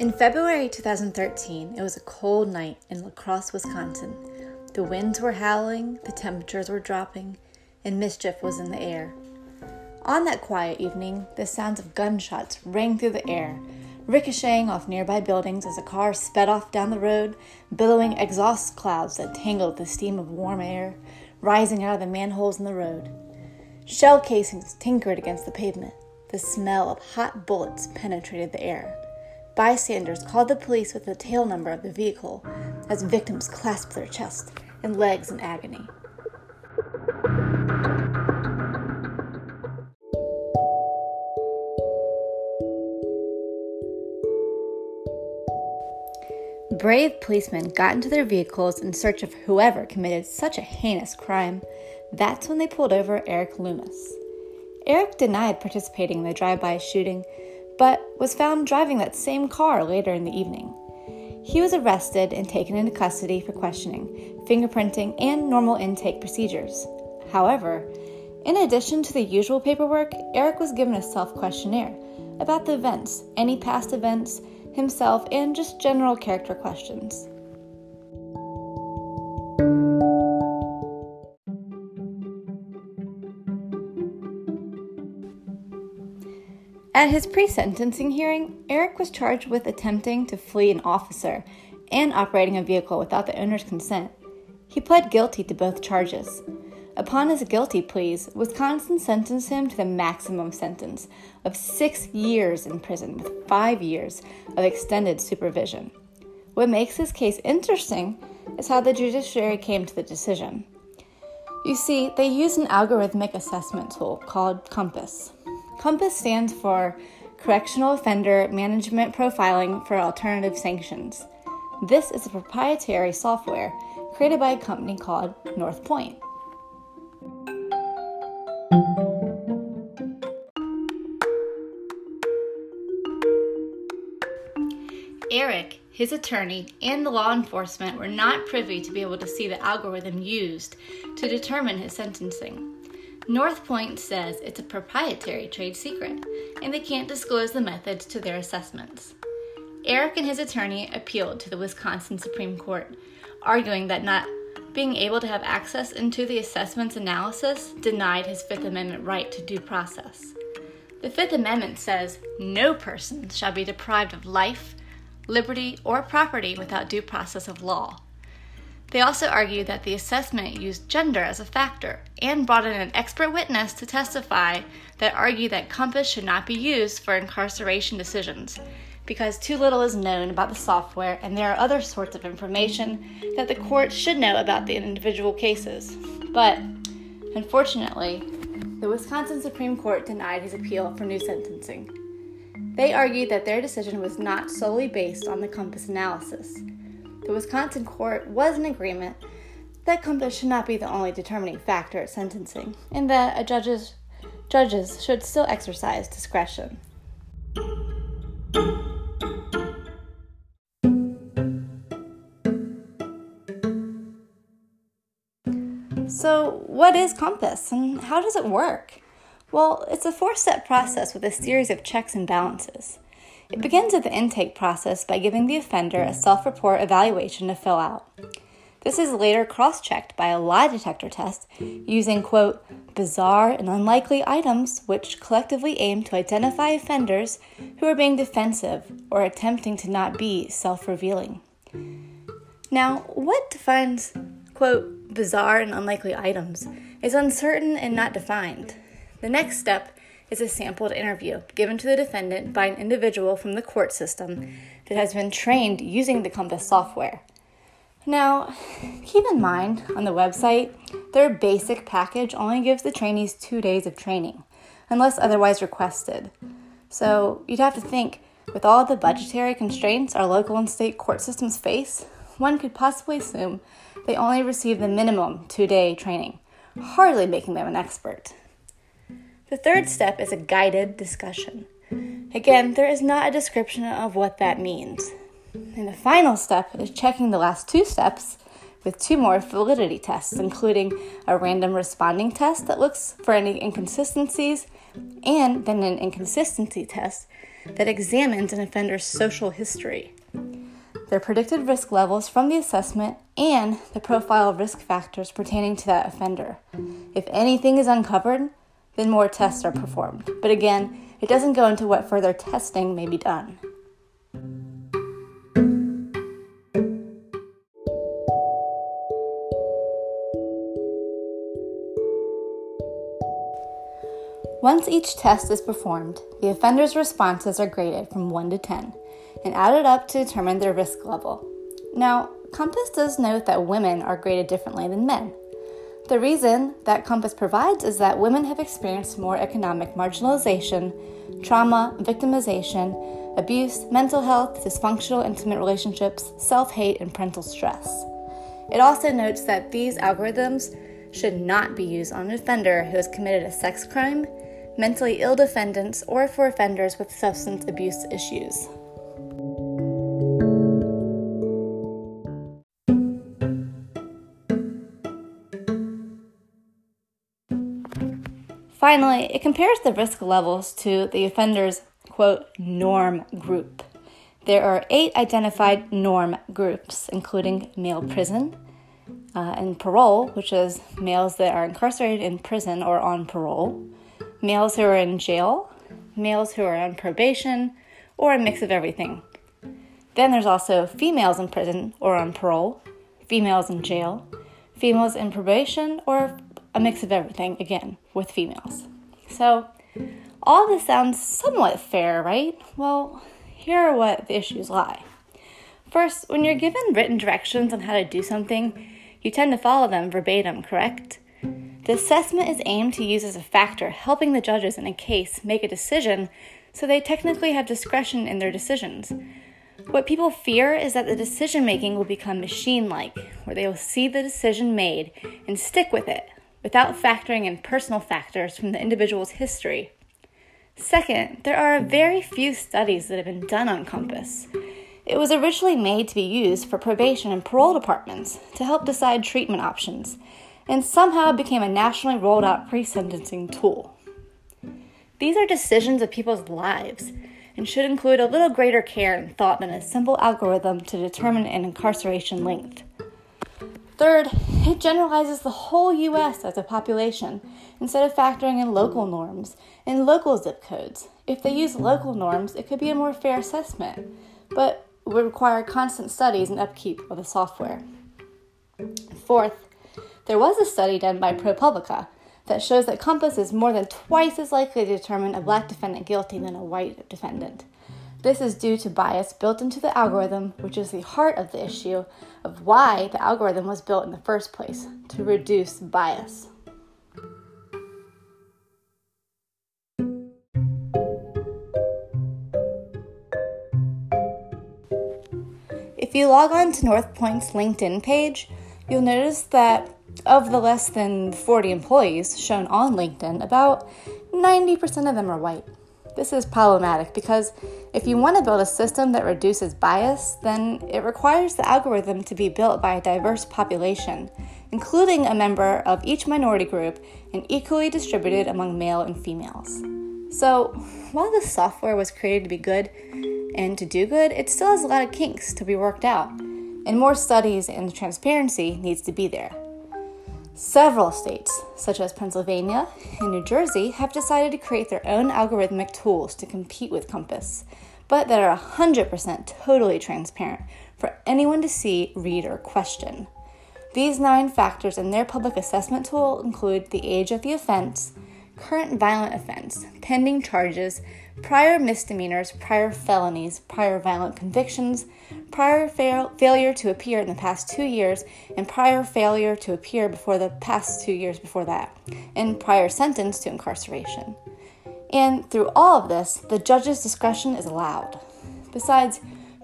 In February 2013, it was a cold night in La Crosse, Wisconsin. The winds were howling, the temperatures were dropping, and mischief was in the air. On that quiet evening, the sounds of gunshots rang through the air, ricocheting off nearby buildings as a car sped off down the road, billowing exhaust clouds that tangled the steam of warm air rising out of the manholes in the road. Shell casings tinkered against the pavement. The smell of hot bullets penetrated the air. Bystanders called the police with the tail number of the vehicle as victims clasped their chests and legs in agony. Brave policemen got into their vehicles in search of whoever committed such a heinous crime. That's when they pulled over Eric Loomis. Eric denied participating in the drive by shooting but was found driving that same car later in the evening. He was arrested and taken into custody for questioning, fingerprinting, and normal intake procedures. However, in addition to the usual paperwork, Eric was given a self questionnaire about the events, any past events, himself, and just general character questions. At his pre sentencing hearing, Eric was charged with attempting to flee an officer and operating a vehicle without the owner's consent. He pled guilty to both charges. Upon his guilty pleas, Wisconsin sentenced him to the maximum sentence of six years in prison with five years of extended supervision. What makes this case interesting is how the judiciary came to the decision. You see, they used an algorithmic assessment tool called COMPAS. COMPAS stands for Correctional Offender Management Profiling for Alternative Sanctions. This is a proprietary software created by a company called Northpointe. Eric, his attorney, and the law enforcement were not privy to be able to see the algorithm used to determine his sentencing. Northpointe says it's a proprietary trade secret and they can't disclose the methods to their assessments. Eric and his attorney appealed to the Wisconsin Supreme Court, arguing that not being able to have access into the assessment's analysis denied his Fifth Amendment right to due process. The Fifth Amendment says no person shall be deprived of life, liberty, or property without due process of law. They also argued that the assessment used gender as a factor and brought in an expert witness to testify that argued that COMPAS should not be used for incarceration decisions because too little is known about the software and there are other sorts of information that the court should know about the individual cases. But unfortunately, the Wisconsin Supreme Court denied his appeal for new sentencing. They argued that their decision was not solely based on the COMPAS analysis the Wisconsin court was in agreement that COMPAS should not be the only determining factor at sentencing, and that a judge's judges should still exercise discretion. So, what is COMPAS and how does it work? Well, it's a four step process with a series of checks and balances. It begins at the intake process by giving the offender a self report evaluation to fill out. This is later cross checked by a lie detector test using, quote, bizarre and unlikely items which collectively aim to identify offenders who are being defensive or attempting to not be self revealing. Now, what defines, quote, bizarre and unlikely items is uncertain and not defined. The next step is a sampled interview given to the defendant by an individual from the court system that has been trained using the COMPAS software. Now, keep in mind on the website, their basic package only gives the trainees two days of training, unless otherwise requested. So you'd have to think with all the budgetary constraints our local and state court systems face, one could possibly assume they only receive the minimum two day training, hardly making them an expert. The third step is a guided discussion. Again, there is not a description of what that means. And the final step is checking the last two steps with two more validity tests, including a random responding test that looks for any inconsistencies, and then an inconsistency test that examines an offender's social history, their predicted risk levels from the assessment, and the profile of risk factors pertaining to that offender. If anything is uncovered, then more tests are performed. But again, it doesn't go into what further testing may be done. Once each test is performed, the offender's responses are graded from 1 to 10 and added up to determine their risk level. Now, COMPAS does note that women are graded differently than men. The reason that COMPAS provides is that women have experienced more economic marginalization, trauma, victimization, abuse, mental health, dysfunctional intimate relationships, self hate, and parental stress. It also notes that these algorithms should not be used on an offender who has committed a sex crime mentally ill defendants, or for offenders with substance abuse issues. Finally, it compares the risk levels to the offender's quote norm group. There are eight identified norm groups, including male prison uh, and parole, which is males that are incarcerated in prison or on parole, males who are in jail, males who are on probation, or a mix of everything. Then there's also females in prison or on parole, females in jail, females in probation, or a mix of everything, again, with females. So, all this sounds somewhat fair, right? Well, here are what the issues lie. First, when you're given written directions on how to do something, you tend to follow them verbatim, correct? The assessment is aimed to use as a factor helping the judges in a case make a decision so they technically have discretion in their decisions. What people fear is that the decision making will become machine like, where they will see the decision made and stick with it without factoring in personal factors from the individual's history. Second, there are very few studies that have been done on COMPAS. It was originally made to be used for probation and parole departments to help decide treatment options and somehow became a nationally rolled out pre sentencing tool. These are decisions of people's lives and should include a little greater care and thought than a simple algorithm to determine an incarceration length. Third, it generalizes the whole US as a population instead of factoring in local norms and local zip codes. If they use local norms, it could be a more fair assessment, but would require constant studies and upkeep of the software. Fourth, there was a study done by ProPublica that shows that COMPAS is more than twice as likely to determine a black defendant guilty than a white defendant. This is due to bias built into the algorithm, which is the heart of the issue of why the algorithm was built in the first place to reduce bias. If you log on to Northpointe's LinkedIn page, you'll notice that of the less than 40 employees shown on LinkedIn, about 90% of them are white. This is problematic because if you want to build a system that reduces bias, then it requires the algorithm to be built by a diverse population, including a member of each minority group and equally distributed among male and females. So, while the software was created to be good and to do good, it still has a lot of kinks to be worked out, and more studies and transparency needs to be there. Several states, such as Pennsylvania and New Jersey, have decided to create their own algorithmic tools to compete with COMPAS, but that are 100% totally transparent for anyone to see, read, or question. These nine factors in their public assessment tool include the age of the offense, current violent offense, pending charges, prior misdemeanors, prior felonies, prior violent convictions, prior fail- failure to appear in the past two years, and prior failure to appear before the past two years before that, and prior sentence to incarceration. And through all of this, the judge's discretion is allowed. Besides,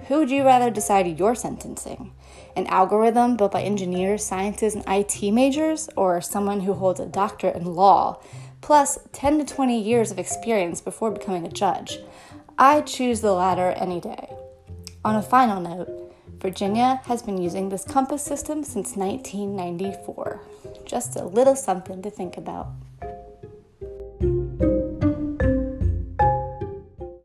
who would you rather decide your sentencing? An algorithm built by engineers, scientists, and IT majors, or someone who holds a doctorate in law, plus 10 to 20 years of experience before becoming a judge? I choose the latter any day. On a final note, Virginia has been using this COMPAS system since 1994. Just a little something to think about.